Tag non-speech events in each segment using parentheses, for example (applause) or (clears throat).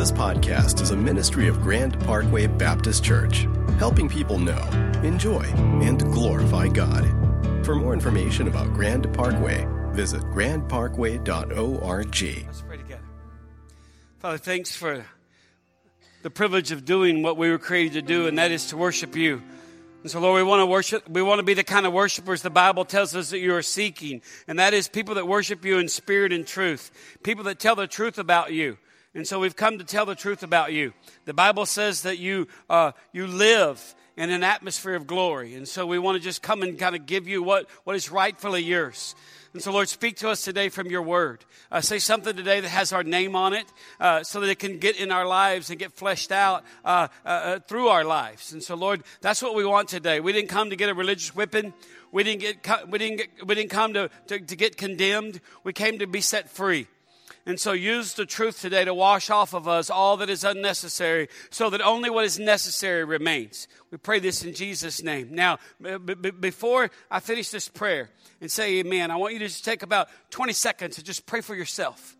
This podcast is a ministry of Grand Parkway Baptist Church, helping people know, enjoy, and glorify God. For more information about Grand Parkway, visit grandparkway.org. Let's pray together. Father, thanks for the privilege of doing what we were created to do, and that is to worship you. And so, Lord, we want to worship. We want to be the kind of worshipers the Bible tells us that you are seeking, and that is people that worship you in spirit and truth, people that tell the truth about you. And so, we've come to tell the truth about you. The Bible says that you uh, you live in an atmosphere of glory, and so we want to just come and kind of give you what what is rightfully yours. And so, Lord, speak to us today from your word. Uh, say something today that has our name on it uh, so that it can get in our lives and get fleshed out uh, uh, uh, through our lives. And so, Lord, that's what we want today. We didn't come to get a religious whipping. We didn't, get, we didn't, get, we didn't come to, to, to get condemned. We came to be set free. And so use the truth today to wash off of us all that is unnecessary so that only what is necessary remains. We pray this in Jesus' name. Now, b- b- before I finish this prayer and say amen, I want you to just take about 20 seconds to just pray for yourself.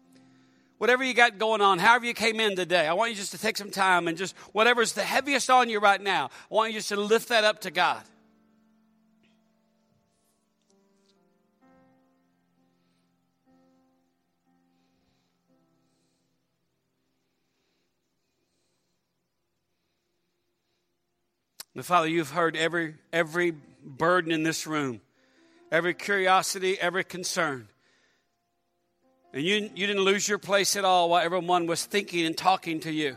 Whatever you got going on, however you came in today, I want you just to take some time and just whatever's the heaviest on you right now, I want you just to lift that up to God. Now, Father, you've heard every, every burden in this room, every curiosity, every concern. And you, you didn't lose your place at all while everyone was thinking and talking to you.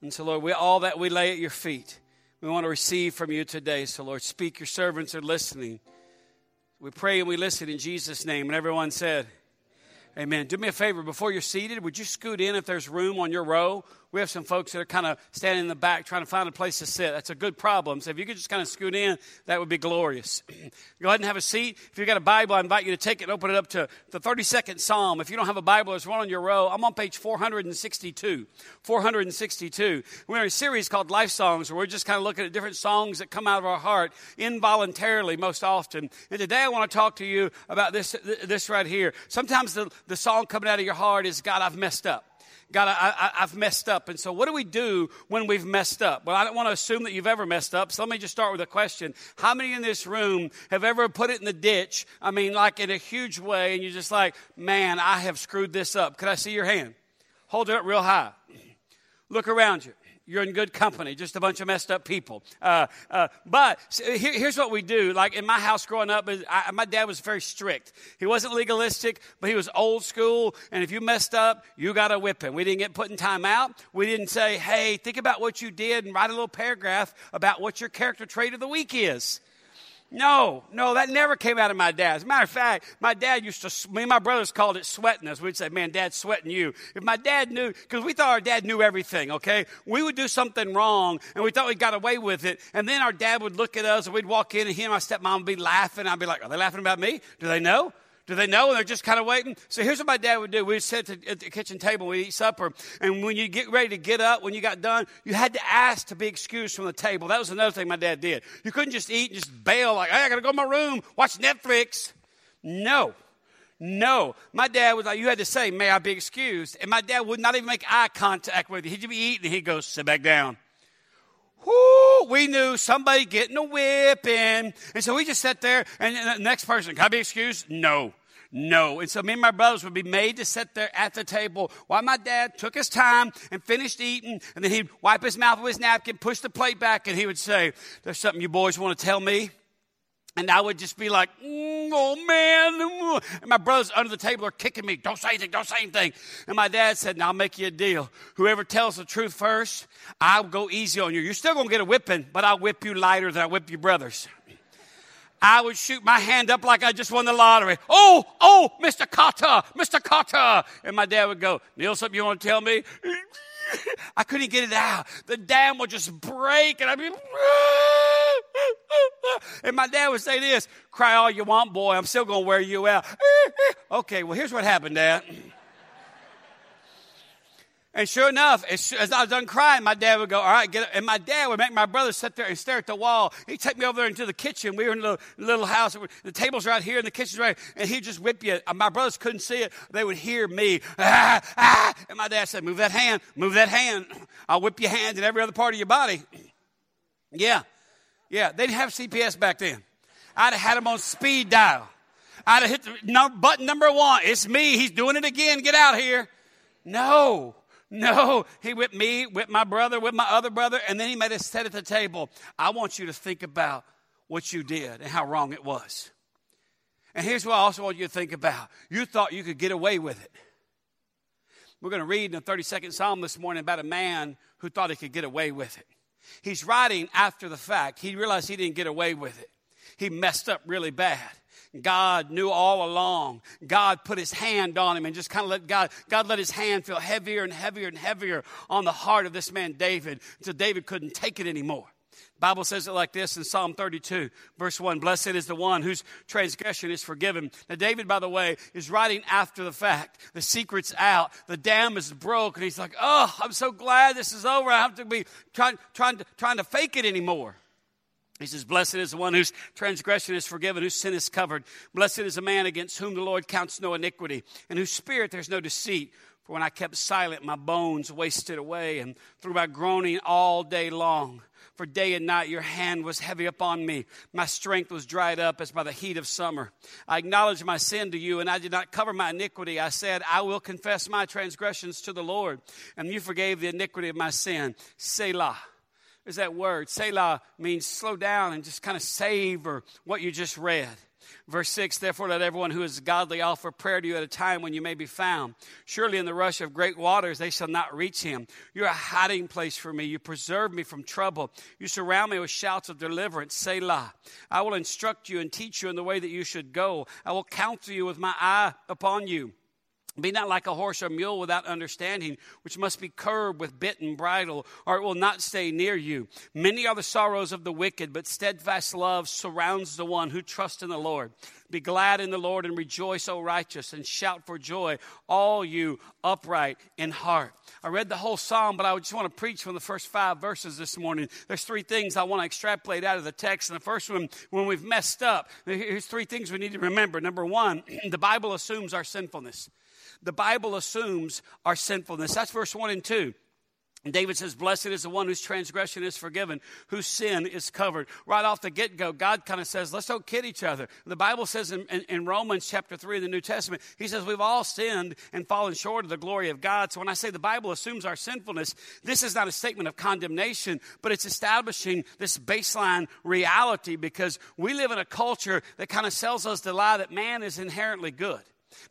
And so, Lord, we, all that we lay at your feet, we want to receive from you today. So, Lord, speak. Your servants are listening. We pray and we listen in Jesus' name. And everyone said, Amen. Do me a favor before you're seated, would you scoot in if there's room on your row? We have some folks that are kind of standing in the back trying to find a place to sit. That's a good problem. So if you could just kind of scoot in, that would be glorious. (clears throat) Go ahead and have a seat. If you've got a Bible, I invite you to take it and open it up to the 32nd Psalm. If you don't have a Bible, there's one on your row. I'm on page 462. 462. We're in a series called Life Songs where we're just kind of looking at different songs that come out of our heart involuntarily most often. And today I want to talk to you about this, this right here. Sometimes the, the song coming out of your heart is, God, I've messed up. God, I, have messed up. And so, what do we do when we've messed up? Well, I don't want to assume that you've ever messed up. So, let me just start with a question. How many in this room have ever put it in the ditch? I mean, like in a huge way, and you're just like, man, I have screwed this up. Could I see your hand? Hold it up real high. Look around you you're in good company, just a bunch of messed up people. Uh, uh, but here, here's what we do. Like in my house growing up, I, my dad was very strict. He wasn't legalistic, but he was old school. And if you messed up, you got a whipping. We didn't get put in time out. We didn't say, hey, think about what you did and write a little paragraph about what your character trait of the week is. No, no, that never came out of my dad. As a matter of fact, my dad used to, me and my brothers called it sweating us. We'd say, man, dad's sweating you. If my dad knew, because we thought our dad knew everything, okay? We would do something wrong and we thought we got away with it. And then our dad would look at us and we'd walk in and and my stepmom would be laughing. I'd be like, are they laughing about me? Do they know? Do they know? And they're just kind of waiting. So here's what my dad would do. We'd sit at the kitchen table, we'd eat supper. And when you get ready to get up, when you got done, you had to ask to be excused from the table. That was another thing my dad did. You couldn't just eat and just bail like, hey, I got to go to my room, watch Netflix. No. No. My dad was like, you had to say, may I be excused? And my dad would not even make eye contact with you. He'd be eating and he'd go, sit back down. Whoo, we knew somebody getting a whipping. And so we just sat there, and the next person, can I be excused? No. No. And so me and my brothers would be made to sit there at the table while my dad took his time and finished eating, and then he'd wipe his mouth with his napkin, push the plate back, and he would say, There's something you boys want to tell me? And I would just be like, mm, oh man. And my brothers under the table are kicking me. Don't say anything, don't say anything. And my dad said, now I'll make you a deal. Whoever tells the truth first, I'll go easy on you. You're still going to get a whipping, but I'll whip you lighter than I whip your brothers. I would shoot my hand up like I just won the lottery. Oh, oh, Mr. Carter, Mr. Carter. And my dad would go, Neil, something you want to tell me? (laughs) I couldn't get it out. The dam would just break, and I'd be. And my dad would say this cry all you want, boy, I'm still going to wear you out. (laughs) okay, well, here's what happened, Dad. And sure enough, as, I was done crying, my dad would go, all right, get up. And my dad would make my brother sit there and stare at the wall. He'd take me over there into the kitchen. We were in a little, little house. The table's right here and the kitchen's right And he'd just whip you. My brothers couldn't see it. They would hear me. Ah, (laughs) ah. And my dad said, move that hand, move that hand. I'll whip your hand and every other part of your body. Yeah. Yeah. They didn't have CPS back then. I'd have had them on speed dial. I'd have hit the button number one. It's me. He's doing it again. Get out here. No. No, he whipped me, whipped my brother, whipped my other brother, and then he made us sit at the table. I want you to think about what you did and how wrong it was. And here's what I also want you to think about. You thought you could get away with it. We're going to read in the 32nd Psalm this morning about a man who thought he could get away with it. He's writing after the fact. He realized he didn't get away with it. He messed up really bad. God knew all along. God put his hand on him and just kind of let God, God let his hand feel heavier and heavier and heavier on the heart of this man David until David couldn't take it anymore. Bible says it like this in Psalm 32, verse 1 Blessed is the one whose transgression is forgiven. Now, David, by the way, is writing after the fact. The secret's out, the dam is broke, and he's like, Oh, I'm so glad this is over. I have to be trying, trying, to, trying to fake it anymore. He says, Blessed is the one whose transgression is forgiven, whose sin is covered. Blessed is a man against whom the Lord counts no iniquity, and whose spirit there's no deceit. For when I kept silent, my bones wasted away, and through my groaning all day long. For day and night your hand was heavy upon me. My strength was dried up as by the heat of summer. I acknowledged my sin to you, and I did not cover my iniquity. I said, I will confess my transgressions to the Lord, and you forgave the iniquity of my sin. Selah is that word. Selah means slow down and just kind of savor what you just read. Verse 6 Therefore, let everyone who is godly offer prayer to you at a time when you may be found. Surely, in the rush of great waters, they shall not reach him. You're a hiding place for me. You preserve me from trouble. You surround me with shouts of deliverance. Selah. I will instruct you and teach you in the way that you should go. I will counsel you with my eye upon you. Be not like a horse or mule without understanding, which must be curbed with bit and bridle, or it will not stay near you. Many are the sorrows of the wicked, but steadfast love surrounds the one who trusts in the Lord. Be glad in the Lord and rejoice, O righteous, and shout for joy, all you upright in heart. I read the whole psalm, but I just want to preach from the first five verses this morning. There's three things I want to extrapolate out of the text. And the first one, when we've messed up, here's three things we need to remember. Number one, (clears throat) the Bible assumes our sinfulness the Bible assumes our sinfulness. That's verse 1 and 2. David says, Blessed is the one whose transgression is forgiven, whose sin is covered. Right off the get go, God kind of says, Let's don't kid each other. The Bible says in, in, in, Romans chapter 3 of the New Testament, He says, We've all sinned and fallen short of the glory of God. So when I say the Bible assumes our sinfulness, this is not a statement of condemnation, but it's establishing this baseline reality because we live in a culture that kind of sells us the lie that man is inherently good.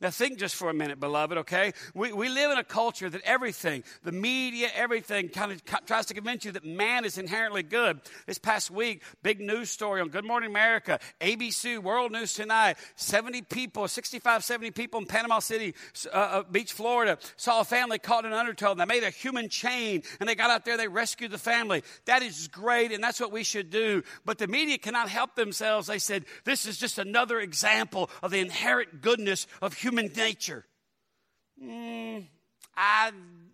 Now, think just for a minute, beloved, okay? We, we live in a culture that everything, the media, everything kind of tries to convince you that man is inherently good. This past week, big news story on Good Morning America, ABC, World News Tonight 70 people, 65, 70 people in Panama City, uh, uh, Beach, Florida, saw a family caught in an undertow. And they made a human chain and they got out there, they rescued the family. That is great, and that's what we should do. But the media cannot help themselves. They said, this is just another example of the inherent goodness of human nature. Mm, I,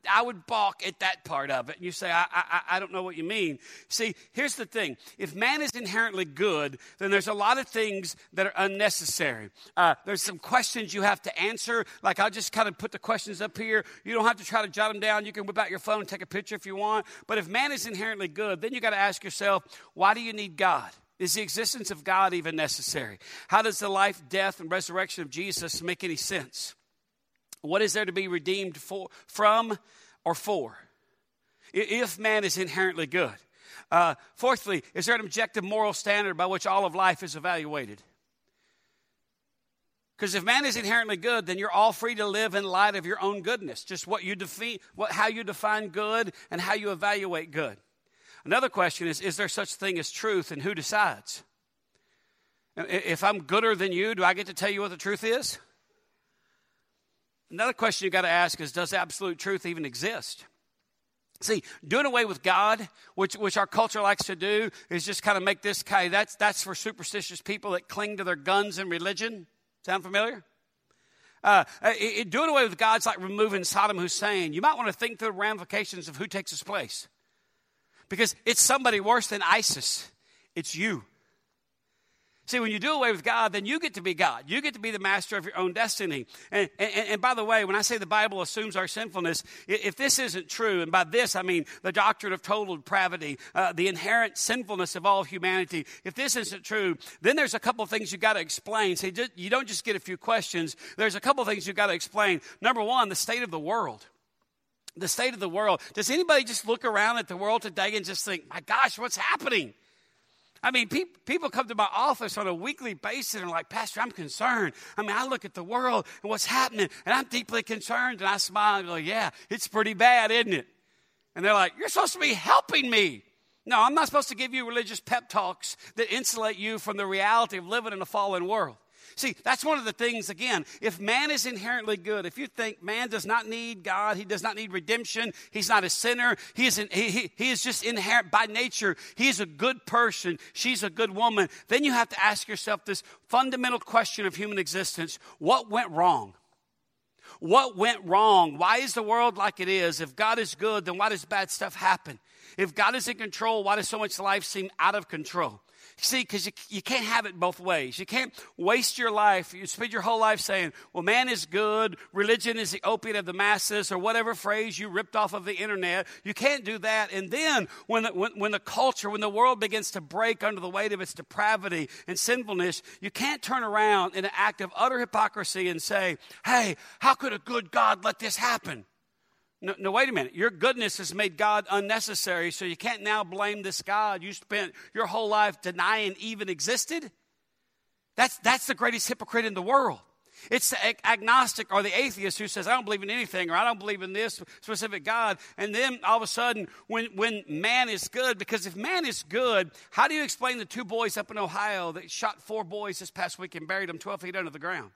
I would balk at that part of it. And you say, I, I, I don't know what you mean. See, here's the thing if man is inherently good, then there's a lot of things that are unnecessary. Uh, there's some questions you have to answer. Like, I'll just kind of put the questions up here. You don't have to try to jot them down. You can whip out your phone and take a picture if you want. But if man is inherently good, then you got to ask yourself, why do you need God? Is the existence of God even necessary? How does the life, death, and resurrection of Jesus make any sense? What is there to be redeemed for, from or for? If man is inherently good. Uh, fourthly, is there an objective moral standard by which all of life is evaluated? Because if man is inherently good, then you're all free to live in light of your own goodness, just what you define, what, how you define good and how you evaluate good. Another question is Is there such thing as truth and who decides? If I'm gooder than you, do I get to tell you what the truth is? Another question you've got to ask is Does absolute truth even exist? See, doing away with God, which, which our culture likes to do, is just kind of make this kind of, that's, that's for superstitious people that cling to their guns and religion. Sound familiar? Uh, it, doing away with God's like removing Saddam Hussein. You might want to think through the ramifications of who takes his place. Because it's somebody worse than ISIS. It's you. See, when you do away with God, then you get to be God. You get to be the master of your own destiny. And, and, and, by the way, when I say the Bible assumes our sinfulness, if this isn't true, and by this I mean the doctrine of total depravity, uh, the inherent sinfulness of all humanity, if this isn't true, then there's a couple things you've got to explain. See, you don't just get a few questions, there's a couple things you've got to explain. Number one, the state of the world the state of the world. Does anybody just look around at the world today and just think, my gosh, what's happening? I mean, pe- people come to my office on a weekly basis and are like, Pastor, I'm concerned. I mean, I look at the world and what's happening, and I'm deeply concerned. And I smile and go, Yeah, it's pretty bad, isn't it? And they're like, You're supposed to be helping me. No, I'm not supposed to give you religious pep talks that insulate you from the reality of living in a fallen world. See, that's one of the things, again, if man is inherently good, if you think man does not need God, he does not need redemption, he's not a sinner, he is, he, he, is just inherent by nature, he's a good person, she's a good woman, then you have to ask yourself this fundamental question of human existence what went wrong? What went wrong? Why is the world like it is? If God is good, then why does bad stuff happen? If God is in control, why does so much life seem out of control? See, because you, you can't have it both ways. You can't waste your life. You spend your whole life saying, well, man is good, religion is the opiate of the masses, or whatever phrase you ripped off of the internet. You can't do that. And then when the, when, when the culture, when the world begins to break under the weight of its depravity and sinfulness, you can't turn around in an act of utter hypocrisy and say, hey, how could a good God let this happen? No, no, wait a minute. Your goodness has made God unnecessary, so you can't now blame this God you spent your whole life denying even existed. That's, that's the greatest hypocrite in the world. It's the agnostic or the atheist who says, I don't believe in anything or I don't believe in this specific God. And then all of a sudden, when, when man is good, because if man is good, how do you explain the two boys up in Ohio that shot four boys this past week and buried them 12 feet under the ground?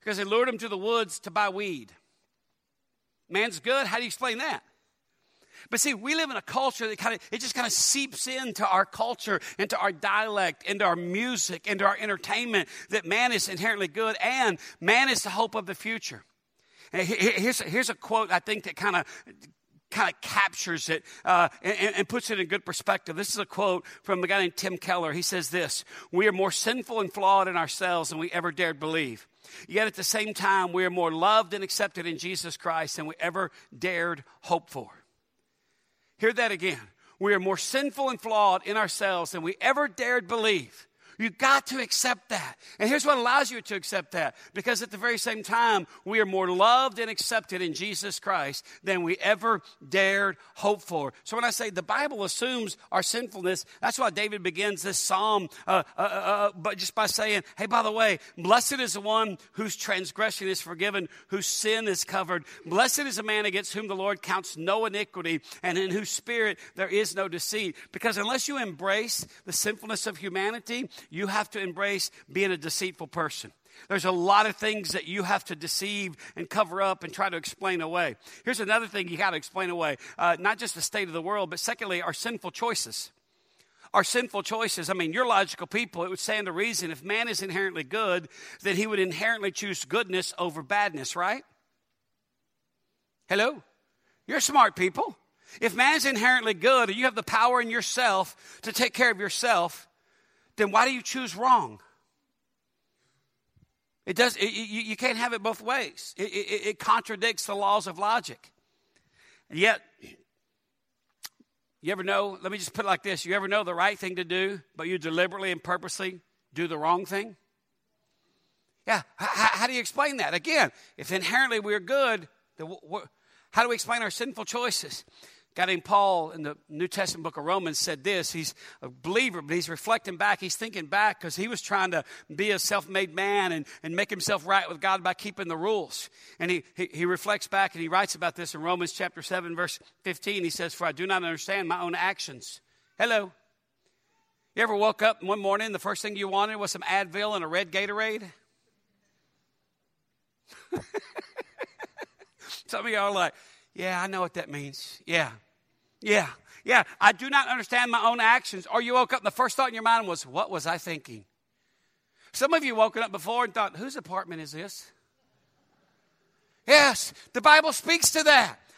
Because they lured them to the woods to buy weed. Man's good. How do you explain that? But see, we live in a culture that kind of, it just kind of seeps into our culture, into our dialect, into our music, into our entertainment, that man is inherently good and man is the hope of the future. Here's, here's a quote I think that kind of kind of captures it uh, and, and, puts it in good perspective. This is a quote from a guy named Tim Keller. He says this We are more sinful and flawed in ourselves than we ever dared believe. Yet at the same time, we are more loved and accepted in Jesus Christ than we ever dared hope for. Hear that again. We are more sinful and flawed in ourselves than we ever dared believe. You've got to accept that. And here's what allows you to accept that. Because at the very same time, we are more loved and accepted in Jesus Christ than we ever dared hope for. So when I say the Bible assumes our sinfulness, that's why David begins this psalm, uh, uh, uh, uh, but just by saying, hey, by the way, blessed is the one whose transgression is forgiven, whose sin is covered. Blessed is a man against whom the Lord counts no iniquity and in whose spirit there is no deceit. Because unless you embrace the sinfulness of humanity, you have to embrace being a deceitful person. There's a lot of things that you have to deceive and cover up and try to explain away. Here's another thing you got to explain away uh, not just the state of the world, but secondly, our sinful choices. Our sinful choices. I mean, you're logical people. It would stand to reason if man is inherently good, then he would inherently choose goodness over badness, right? Hello? You're smart people. If man is inherently good and you have the power in yourself to take care of yourself, then why do you choose wrong? It does. It, you, you, can't have it both ways. It, it, it contradicts the laws of logic. And yet, you ever know? Let me just put it like this: You ever know the right thing to do, but you deliberately and purposely do the wrong thing? Yeah. H- how do you explain that? Again, if inherently we're good, how do we explain our sinful choices? Guy named Paul in the New Testament book of Romans said this. He's a believer, but he's reflecting back. He's thinking back because he was trying to be a self made man and, and make himself right with God by keeping the rules. And he, he, he reflects back and he writes about this in Romans chapter 7, verse 15. He says, For I do not understand my own actions. Hello. You ever woke up one morning, the first thing you wanted was some Advil and a red Gatorade? (laughs) Some of y'all are like, yeah, I know what that means. Yeah. Yeah. Yeah. I do not understand my own actions. Or you woke up and the first thought in your mind was, what was I thinking? Some of you woken up before and thought, whose apartment is this? Yes, the Bible speaks to that.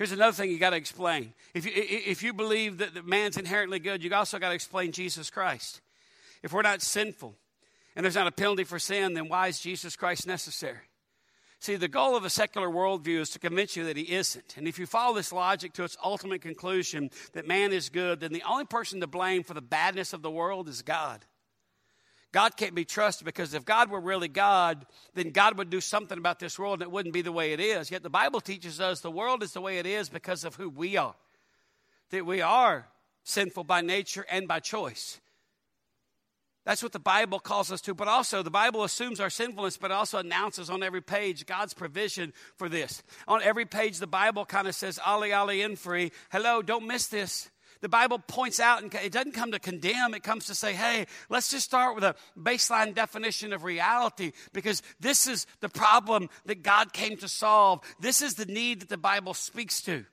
Here's another thing you got to explain. If you, if you believe that man's inherently good, you also got to explain Jesus Christ. If we're not sinful and there's not a penalty for sin, then why is Jesus Christ necessary? See, the goal of a secular worldview is to convince you that he isn't. And if you follow this logic to its ultimate conclusion that man is good, then the only person to blame for the badness of the world is God. God can't be trusted because if God were really God, then God would do something about this world and it wouldn't be the way it is. Yet the Bible teaches us the world is the way it is because of who we are. That we are sinful by nature and by choice. That's what the Bible calls us to. But also, the Bible assumes our sinfulness, but also announces on every page God's provision for this. On every page, the Bible kind of says, Ali, Ali, in free. Hello, don't miss this. The Bible points out, and it doesn't come to condemn, it comes to say, hey, let's just start with a baseline definition of reality because this is the problem that God came to solve. This is the need that the Bible speaks to.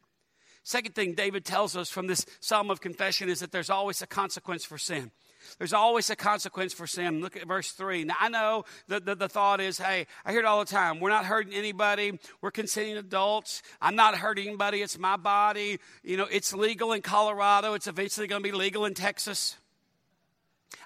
Second thing David tells us from this psalm of confession is that there's always a consequence for sin. There's always a consequence for sin. Look at verse 3. Now, I know the, the, thought is, hey, I hear it all the time. We're not hurting anybody. We're consenting adults. I'm not hurting anybody. It's my body. You know, it's legal in Colorado. It's eventually going to be legal in Texas.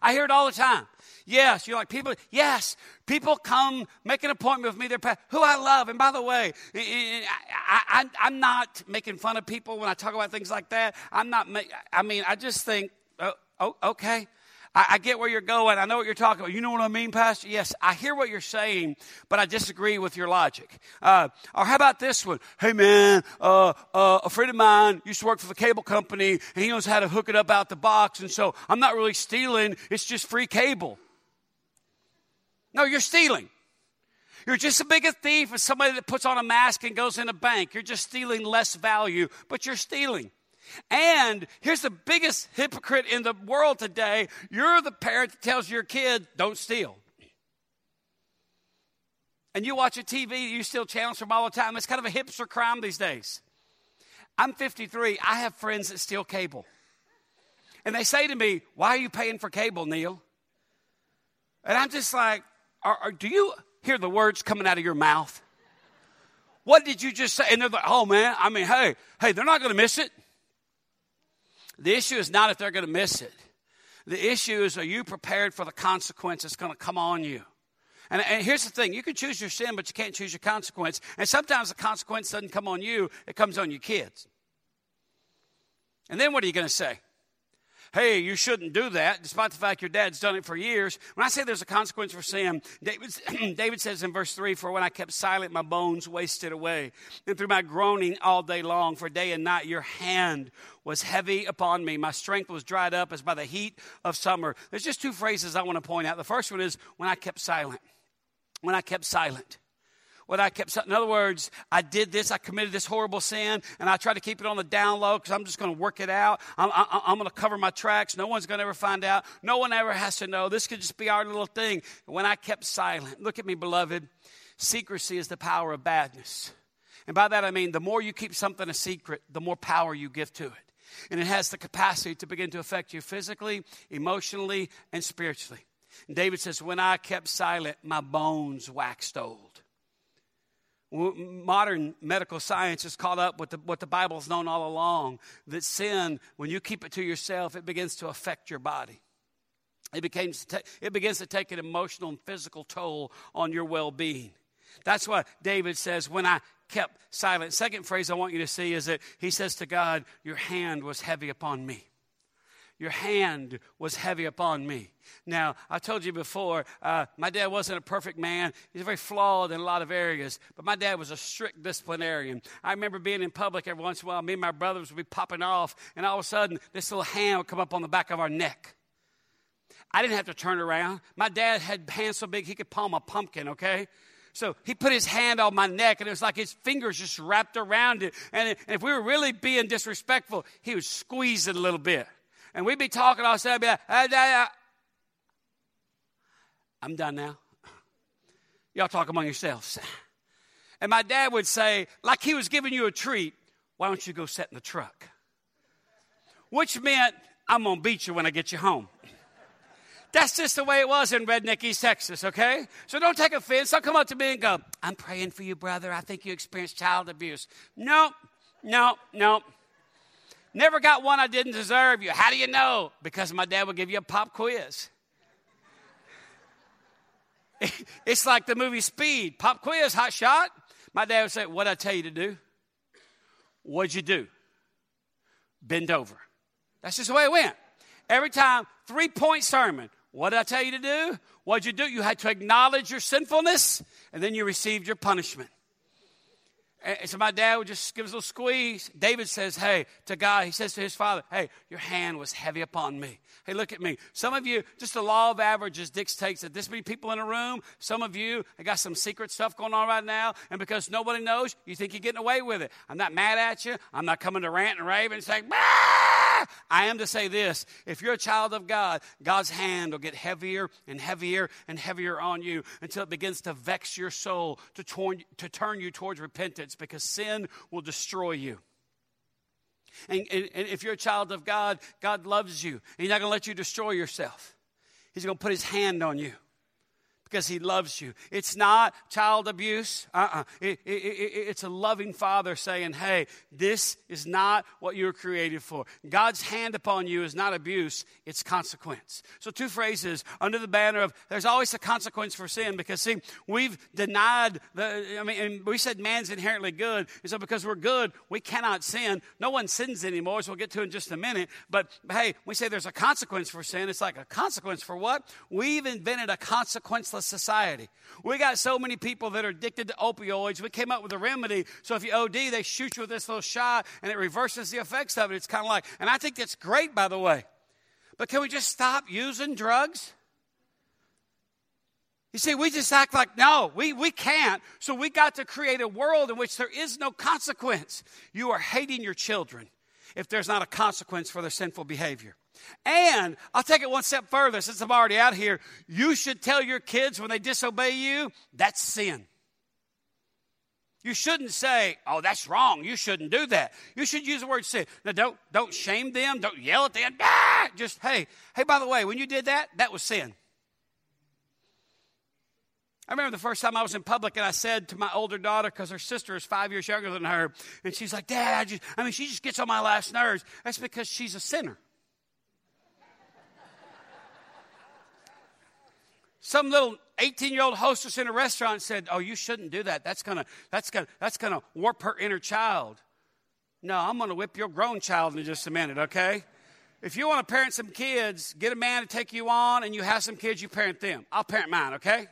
I hear it all the time. Yes, you're like people. Yes, people come make an appointment with me. They're who I love. And by the way, I, am not making fun of people when I talk about things like that. I'm not. I mean, I just think, oh, oh okay. I, I, get where you're going. I know what you're talking about. You know what I mean, Pastor? Yes, I hear what you're saying, but I disagree with your logic. Uh, or how about this one? Hey, man, uh, uh, a friend of mine used to work for the cable company, and he knows how to hook it up out the box, and so I'm not really stealing. It's just free cable. No, you're stealing. You're just as big a thief as somebody that puts on a mask and goes in a bank. You're just stealing less value, but you're stealing. And here's the biggest hypocrite in the world today you're the parent that tells your kid, don't steal. And you watch a TV, you steal channels from all the time. It's kind of a hipster crime these days. I'm 53. I have friends that steal cable. And they say to me, Why are you paying for cable, Neil? And I'm just like, are, are, Do you hear the words coming out of your mouth? What did you just say? And they're like, Oh, man, I mean, hey, hey, they're not going to miss it. The issue is not if they're going to miss it. The issue is, are you prepared for the consequence that's going to come on you? And, and, here's the thing you can choose your sin, but you can't choose your consequence. And sometimes the consequence doesn't come on you, it comes on your kids. And then what are you going to say? Hey, you shouldn't do that, despite the fact your dad's done it for years. When I say there's a consequence for sin, David, (clears throat) David says in verse 3 For when I kept silent, my bones wasted away. And through my groaning all day long, for day and night, your hand was heavy upon me. My strength was dried up as by the heat of summer. There's just two phrases I want to point out. The first one is when I kept silent. When I kept silent what I kept. In other words, I did this, I committed this horrible sin, and I tried to keep it on the down low because I'm just going to work it out. I'm, I'm going to cover my tracks. No one's going to ever find out. No one ever has to know. This could just be our little thing. When I kept silent, look at me, beloved. Secrecy is the power of badness. And by that I mean the more you keep something a secret, the more power you give to it. And it has the capacity to begin to affect you physically, emotionally, and spiritually. And David says, When I kept silent, my bones waxed old modern medical science has caught up with the, what the Bible's known all along that sin, when you keep it to yourself, it begins to affect your body. It, to it begins to take an emotional and physical toll on your well being. That's why David says, When I kept silent. Second phrase I want you to see is that he says to God, Your hand was heavy upon me your hand was heavy upon me. Now, I told you before, uh, my dad wasn't a perfect man. He's very flawed in a lot of areas, but my dad was a strict disciplinarian. I remember being in public every once in a while, me and my brothers would be popping off, and all of a sudden, this little hand would come up on the back of our neck. I didn't have to turn around. My dad had hands so big he could palm a pumpkin, okay? So he put his hand on my neck, and it was like his fingers just wrapped around it. And, if we were really being disrespectful, he would squeeze it a little bit. And we'd be talking all of a sudden. I'm done now. Y'all talk among yourselves. And my dad would say, like he was giving you a treat, why don't you go sit in the truck? Which meant, I'm going to beat you when I get you home. That's just the way it was in Redneck, East Texas, okay? So don't take offense. Don't come up to me and go, I'm praying for you, brother. I think you experienced child abuse. No, no, no. Never got one I didn't deserve. You. How do you know? Because my dad would give you a pop quiz. (laughs) It's like the movie Speed. Pop quiz, hot shot. My dad would say, What'd I tell you to do? What'd you do? Bend over. That's just the way it went. Every time, three point sermon. What did I tell you to do? What'd you do? You had to acknowledge your sinfulness, and then you received your punishment. And so my dad would just give us a little squeeze. David says, Hey, to God, he says to his father, Hey, your hand was heavy upon me. Hey, look at me. Some of you, just the law of averages dictates that this many people in a room. Some of you I got some secret stuff going on right now. And because nobody knows, you think you're getting away with it. I'm not mad at you. I'm not coming to rant and rave and say, bah! I am to say this if you're a child of God, God's hand will get heavier and heavier and heavier on you until it begins to vex your soul, to, torn, to turn you towards repentance because sin will destroy you. And, and, and, if you're a child of God, God loves you. He's not going to let you destroy yourself. He's going to put his hand on you because he loves you. It's not child abuse. Uh-uh. It, it, it, it's a loving father saying, hey, this is not what you were created for. God's hand upon you is not abuse, it's consequence. So, two phrases under the banner of there's always a consequence for sin because, see, we've denied the, I mean, we said man's inherently good. And so, because we're good, we cannot sin. No one sins anymore, as we'll get to in just a minute. But, hey, we say there's a consequence for sin. It's like a consequence for what? We've invented a consequenceless society. We got so many people that are addicted to opioids. We came up with a remedy. So if you OD, they shoot you with this little shot and it reverses the effects of it. It's kind of like, and I think that's great, by the way. But can we just stop using drugs? You see, we just act like, no, we, we can't. So we got to create a world in which there is no consequence. You are hating your children if there's not a consequence for their sinful behavior. And I'll take it one step further since I'm already out here. You should tell your kids when they disobey you, that's sin. You shouldn't say, "Oh, that's wrong. You shouldn't do that." You should use the word sin. Now, don't don't shame them. Don't yell at them. Ah! Just hey, hey. By the way, when you did that, that was sin. I remember the first time I was in public and I said to my older daughter, because her sister is five years younger than her, and she's like, Dad, I just, I mean, she just gets on my last nerves. That's because she's a sinner. Some little 18 year old hostess in a restaurant said, Oh, you shouldn't do that. That's going to that's gonna, that's gonna warp her inner child. No, I'm going to whip your grown child in just a minute, okay? If you want to parent some kids, get a man to take you on and you have some kids, you parent them. I'll parent mine, okay?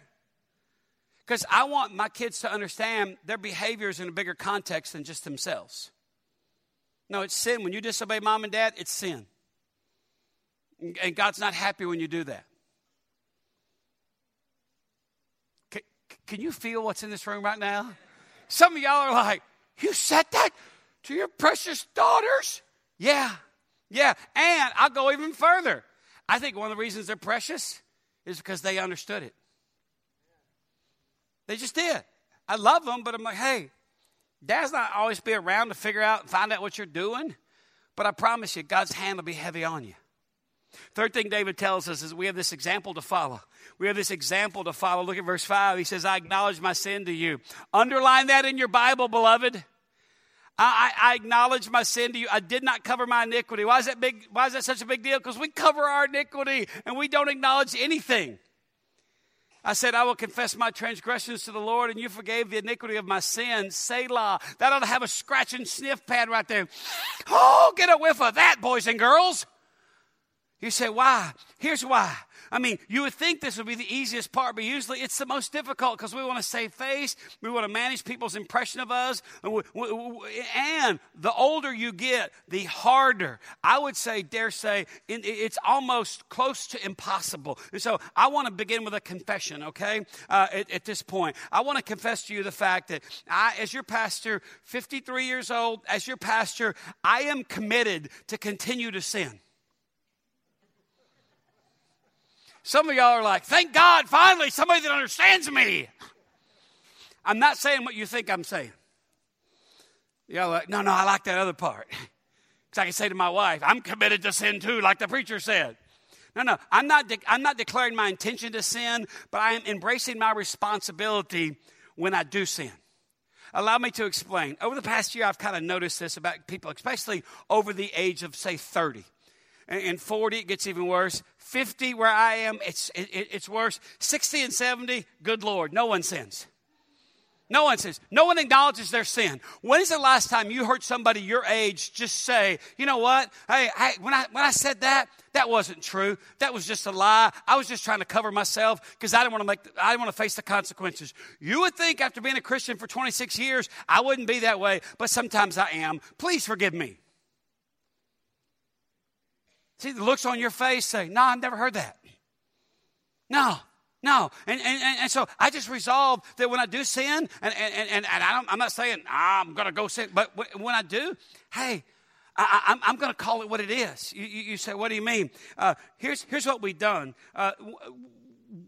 Because I want my kids to understand their behaviors in a bigger context than just themselves. No, it's sin. When you disobey mom and dad, it's sin. And God's not happy when you do that. Can you feel what's in this room right now? Some of y'all are like, You said that to your precious daughters? Yeah, yeah. And I'll go even further. I think one of the reasons they're precious is because they understood it. They just did. I love them, but I'm like, hey, dad's not always be around to figure out and find out what you're doing. But I promise you, God's hand will be heavy on you. Third thing David tells us is we have this example to follow. We have this example to follow. Look at verse 5. He says, I acknowledge my sin to you. Underline that in your Bible, beloved. I, I, acknowledge my sin to you. I did not cover my iniquity. Why is that big? Why is that such a big deal? Because we cover our iniquity and we don't acknowledge anything. I said, I will confess my transgressions to the Lord, and you forgave the iniquity of my sins. Selah. That ought to have a scratch and sniff pad right there. Oh, get a whiff of that, boys and girls. You say, why? Here's why. I mean, you would think this would be the easiest part, but usually it's the most difficult because we want to save face. We want to manage people's impression of us. And the older you get, the harder. I would say, dare say, it's almost close to impossible. And so I want to begin with a confession, okay, uh, at, at this point. I want to confess to you the fact that I, as your pastor, 53 years old, as your pastor, I am committed to continue to sin. Some of y'all are like, thank God, finally, somebody that understands me. I'm not saying what you think I'm saying. Y'all like, no, no, I like that other part. (laughs) Because I can say to my wife, I'm committed to sin too, like the preacher said. No, no, I'm not, de- I'm not declaring my intention to sin, but I am embracing my responsibility when I do sin. Allow me to explain. Over the past year, I've kind of noticed this about people, especially over the age of, say, 30 and 40 it gets even worse. 50 where i am it's, it, it's worse. 60 and 70 good lord no one sins. No one sins. No one acknowledges their sin. When is the last time you heard somebody your age just say you know what? Hey, hey when, I, when i said that that wasn't true. That was just a lie. I was just trying to cover myself because i didn't want to make i didn't want to face the consequences. You would think after being a christian for 26 years i wouldn't be that way but sometimes i am. Please forgive me See the looks on your face say, No, I've never heard that. No, no. And, and, and so I just resolve that when I do sin, and, and, and, I am not saying I'm going to go sin, but when I do, hey, I, am going to call it what it is. You, you, you, say, What do you mean? Uh, here's, here's what we've done. Uh,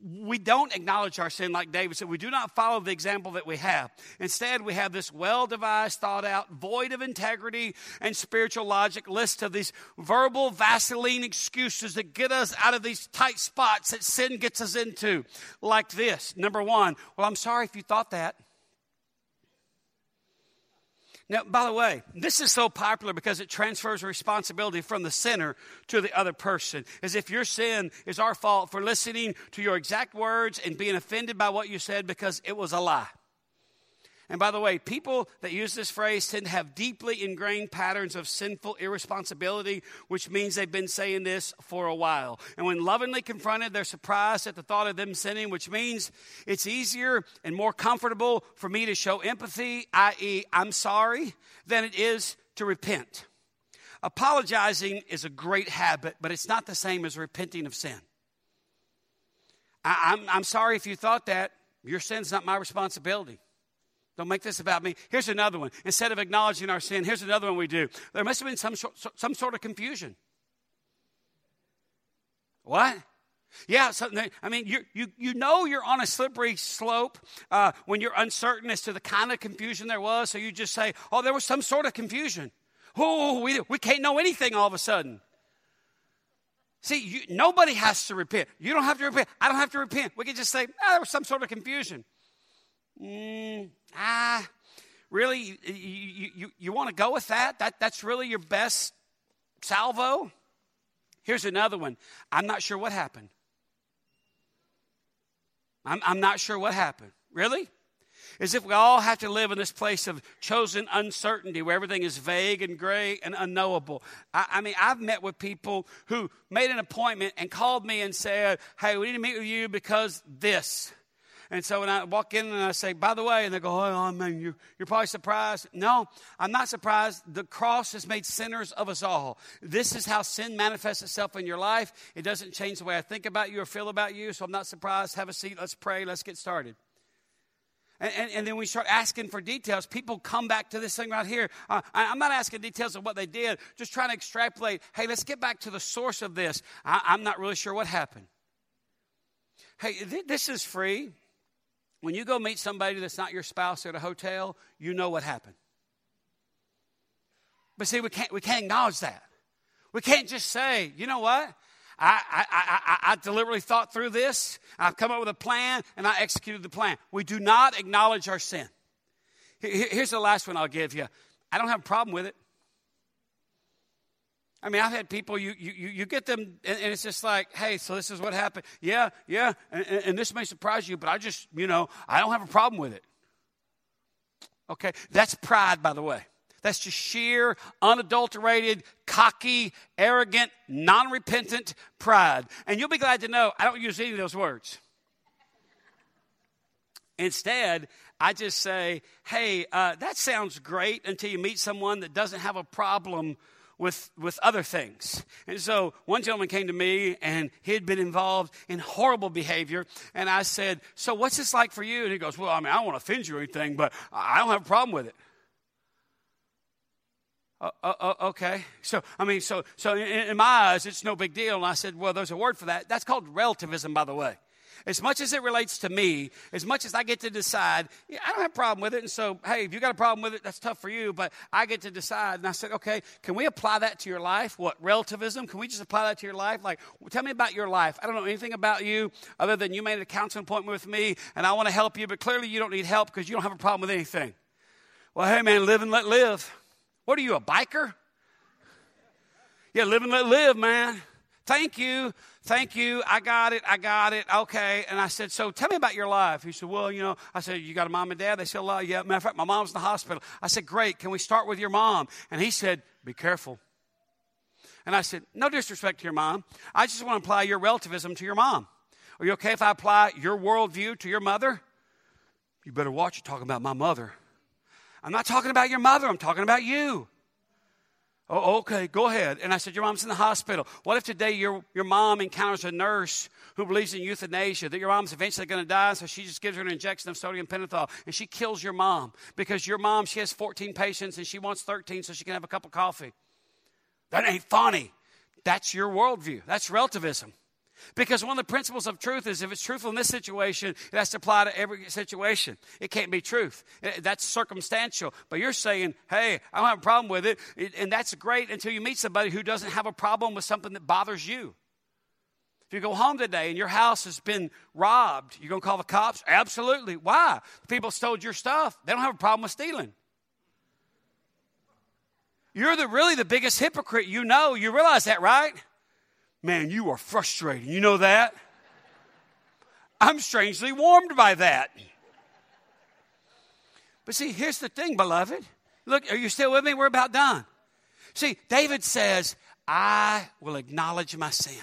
we don't acknowledge our sin like David said. We do not follow the example that we have. Instead, we have this well devised, thought out, void of integrity and spiritual logic list of these verbal Vaseline excuses that get us out of these tight spots that sin gets us into. Like this number one, well, I'm sorry if you thought that. Now, by the way, this is so popular because it transfers responsibility from the sinner to the other person. As if your sin is our fault for listening to your exact words and being offended by what you said because it was a lie. And by the way, people that use this phrase tend to have deeply ingrained patterns of sinful irresponsibility, which means they've been saying this for a while. And when lovingly confronted, they're surprised at the thought of them sinning, which means it's easier and more comfortable for me to show empathy, i.e., I'm sorry, than it is to repent. Apologizing is a great habit, but it's not the same as repenting of sin. I, am sorry if you thought that. Your sin's not my responsibility. Don't make this about me. Here's another one. Instead of acknowledging our sin, here's another one we do. There must have been some, some sort of confusion. What? Yeah, so, I mean, you, you, you know you're on a slippery slope uh, when you're uncertain as to the kind of confusion there was, so you just say, oh, there was some sort of confusion. Oh, we, we can't know anything all of a sudden. See, you, nobody has to repent. You don't have to repent. I don't have to repent. We can just say, oh, there was some sort of confusion. Mm, ah, really? You, you, you, want to go with that? that? That's really your best salvo? Here's another one. I'm not sure what happened. I'm, I'm not sure what happened. Really? As if we all have to live in this place of chosen uncertainty where everything is vague and gray and unknowable. I, I, mean, I've met with people who made an appointment and called me and said, Hey, we need to meet with you because this. And so when I walk in and I say, by the way, and they go, oh, man, you're, you're probably surprised. No, I'm not surprised. The cross has made sinners of us all. This is how sin manifests itself in your life. It doesn't change the way I think about you or feel about you, so I'm not surprised. Have a seat. Let's pray. Let's get started. And, and, and, then we start asking for details. People come back to this thing right here. Uh, I, am not asking details of what they did, just trying to extrapolate. Hey, let's get back to the source of this. I, am not really sure what happened. Hey, th- this is free. When you go meet somebody that's not your spouse at a hotel, you know what happened. But see, we can't, we can't acknowledge that. We can't just say, you know what? I, I, I, I, deliberately thought through this. I've come up with a plan and I executed the plan. We do not acknowledge our sin. Here's the last one I'll give you. I don't have a problem with it. I mean, I've had people, you, you, you get them, and, and it's just like, hey, so this is what happened. Yeah, yeah, and, and this may surprise you, but I just, you know, I don't have a problem with it. Okay, that's pride, by the way. That's just sheer, unadulterated, cocky, arrogant, non repentant pride. And you'll be glad to know I don't use any of those words. Instead, I just say, hey, uh, that sounds great until you meet someone that doesn't have a problem with, with other things. And so one gentleman came to me and he had been involved in horrible behavior. And I said, So what's this like for you? And he goes, Well, I mean, I don't want to offend you or anything, but I don't have a problem with it. Uh, uh, uh, okay. So, I mean, so, so in, in my eyes, it's no big deal. And I said, Well, there's a word for that. That's called relativism, by the way. As much as it relates to me, as much as I get to decide, yeah, I don't have a problem with it. And so, hey, if you got a problem with it, that's tough for you, but I get to decide. And I said, okay, can we apply that to your life? What, relativism? Can we just apply that to your life? Like, well, tell me about your life. I don't know anything about you other than you made a counseling appointment with me and I want to help you, but clearly you don't need help because you don't have a problem with anything. Well, hey, man, live and let live. What are you, a biker? Yeah, live and let live, man. Thank you. Thank you. I got it. I got it. Okay. And I said, So tell me about your life. He said, Well, you know, I said, You got a mom and dad? They said, well, Yeah. Matter of fact, my mom's in the hospital. I said, Great. Can we start with your mom? And he said, Be careful. And I said, No disrespect to your mom. I just want to apply your relativism to your mom. Are you okay if I apply your worldview to your mother? You better watch you talking about my mother. I'm not talking about your mother, I'm talking about you. Oh, okay, go ahead. And I said, Your mom's in the hospital. What if today your, your mom encounters a nurse who believes in euthanasia, that your mom's eventually going to die, so she just gives her an injection of sodium pentothal, and she kills your mom because your mom, she has 14 patients and she wants 13 so she can have a cup of coffee? That ain't funny. That's your worldview. That's relativism. Because one of the principles of truth is if it's truthful in this situation, it has to apply to every situation. It can't be truth. Uh, that's circumstantial. But you're saying, hey, I don't have a problem with it. And that's great until you meet somebody who doesn't have a problem with something that bothers you. If you go home today and your house has been robbed, you're going to call the cops? Absolutely. Why? People stole your stuff. They don't have a problem with stealing. You're the, really the biggest hypocrite you know. You realize that, right? Man, you are frustrating. You know that? I'm strangely warmed by that. But see, here's the thing, beloved. Look, are you still with me? We're about done. See, David says, I will acknowledge my sin.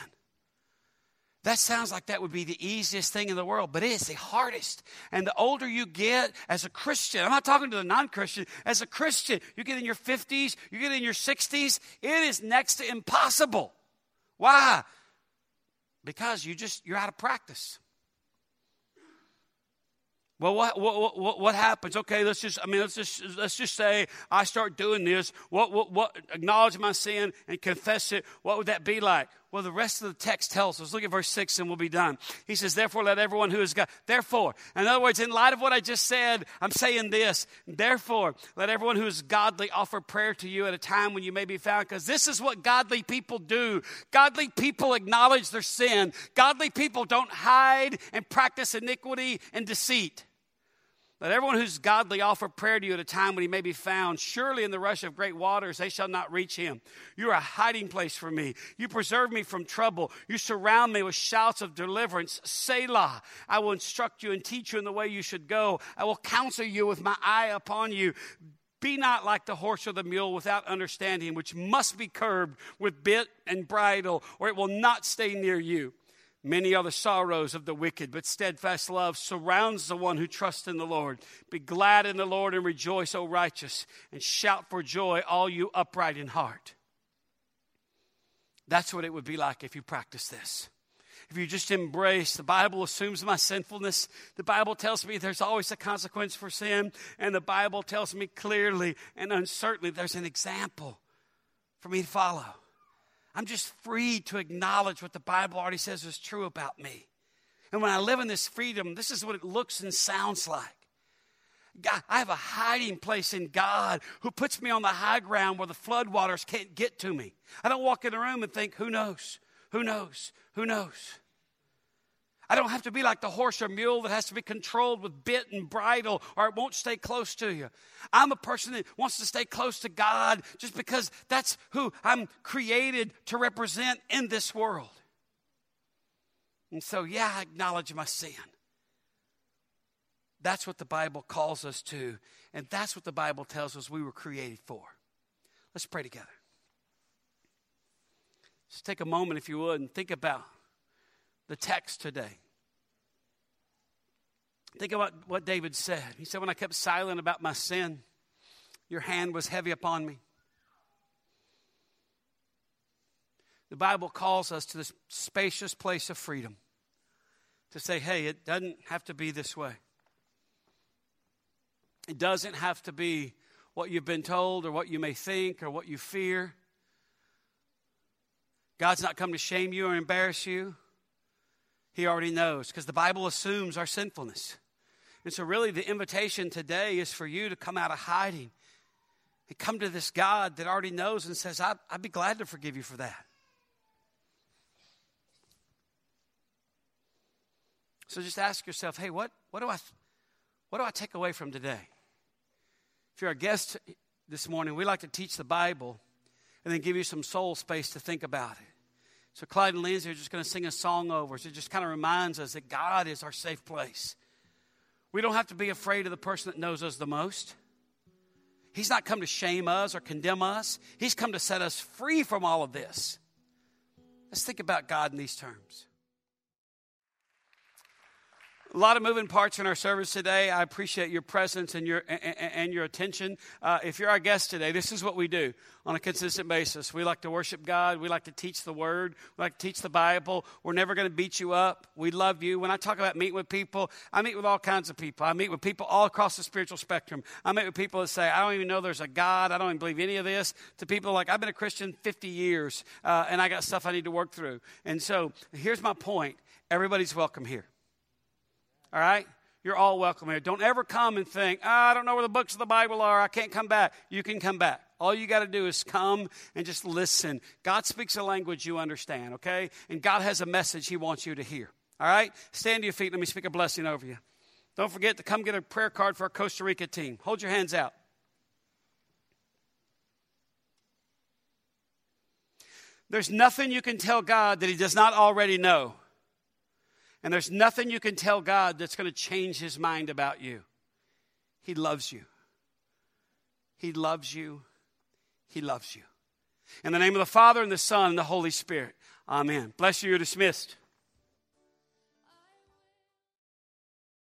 That sounds like that would be the easiest thing in the world, but it is the hardest. And the older you get as a Christian, I'm not talking to the non Christian, as a Christian, you get in your 50s, you get in your 60s, it is next to impossible why? Because you just you're out of practice. Well, what, what, what, what, happens? Okay, let's just, I mean, let's just, let's just say I start doing this. What, what, what, acknowledge my sin and confess it. What would that be like? Well, the rest of the text tells us. Look at verse 6 and we'll be done. He says, Therefore, let everyone who is God. Therefore, in other words, in light of what I just said, I'm saying this. Therefore, let everyone who is godly offer prayer to you at a time when you may be found, because this is what godly people do. Godly people acknowledge their sin. Godly people don't hide and practice iniquity and deceit. Let everyone who's godly offer prayer to you at a time when he may be found. Surely in the rush of great waters they shall not reach him. You are a hiding place for me. You preserve me from trouble. You surround me with shouts of deliverance. Selah. I will instruct you and teach you in the way you should go. I will counsel you with my eye upon you. Be not like the horse or the mule without understanding, which must be curbed with bit and bridle, or it will not stay near you. Many are the sorrows of the wicked, but steadfast love surrounds the one who trusts in the Lord. Be glad in the Lord and rejoice, O righteous, and shout for joy, all you upright in heart. That's what it would be like if you practice this. If you just embrace, the Bible assumes my sinfulness. The Bible tells me there's always a consequence for sin. And the Bible tells me clearly and uncertainly there's an example for me to follow. I'm just free to acknowledge what the Bible already says is true about me. And when I live in this freedom, this is what it looks and sounds like. God, I have a hiding place in God who puts me on the high ground where the floodwaters can't get to me. I don't walk in the room and think, who knows? Who knows? Who knows? I don't have to be like the horse or mule that has to be controlled with bit and bridle or it won't stay close to you. I'm a person that wants to stay close to God just because that's who I'm created to represent in this world. And so, yeah, I acknowledge my sin. That's what the Bible calls us to, and that's what the Bible tells us we were created for. Let's pray together. Just take a moment, if you would, and think about the text today. Think about what David said. He said, When I kept silent about my sin, your hand was heavy upon me. The Bible calls us to this spacious place of freedom to say, hey, it doesn't have to be this way. It doesn't have to be what you've been told or what you may think or what you fear. God's not come to shame you or embarrass you. He already knows because the Bible assumes our sinfulness. And so, really, the invitation today is for you to come out of hiding and come to this God that already knows and says, I'd, I'd be glad to forgive you for that. So just ask yourself, hey, what, what, do I, what do I take away from today? If you're a guest this morning, we like to teach the Bible and then give you some soul space to think about it. So Clyde and Lindsay are just going to sing a song over us. It just kind of reminds us that God is our safe place. We don't have to be afraid of the person that knows us the most. He's not come to shame us or condemn us. He's come to set us free from all of this. Let's think about God in these terms. A lot of moving parts in our service today. I appreciate your presence and your and, and your attention. Uh, if you're our guest today, this is what we do on a consistent basis. We like to worship God. We like to teach the Word. We like to teach the Bible. We're never going to beat you up. We love you. When I talk about meeting with people, I meet with all kinds of people. I meet with people all across the spiritual spectrum. I meet with people that say, "I don't even know there's a God. I don't even believe any of this." To people like, "I've been a Christian 50 years, uh, and I got stuff I need to work through." And so, here's my point: everybody's welcome here. All right? You're all welcome here. Don't ever come and think, oh, I don't know where the books of the Bible are. I can't come back. You can come back. All you got to do is come and just listen. God speaks a language you understand, okay? And God has a message He wants you to hear. All right? Stand to your feet. Let me speak a blessing over you. Don't forget to come get a prayer card for our Costa Rica team. Hold your hands out. There's nothing you can tell God that He does not already know. And there's nothing you can tell God that's going to change his mind about you. He loves you. He loves you. He loves you. In the name of the Father, and the Son, and the Holy Spirit. Amen. Bless you. You're dismissed.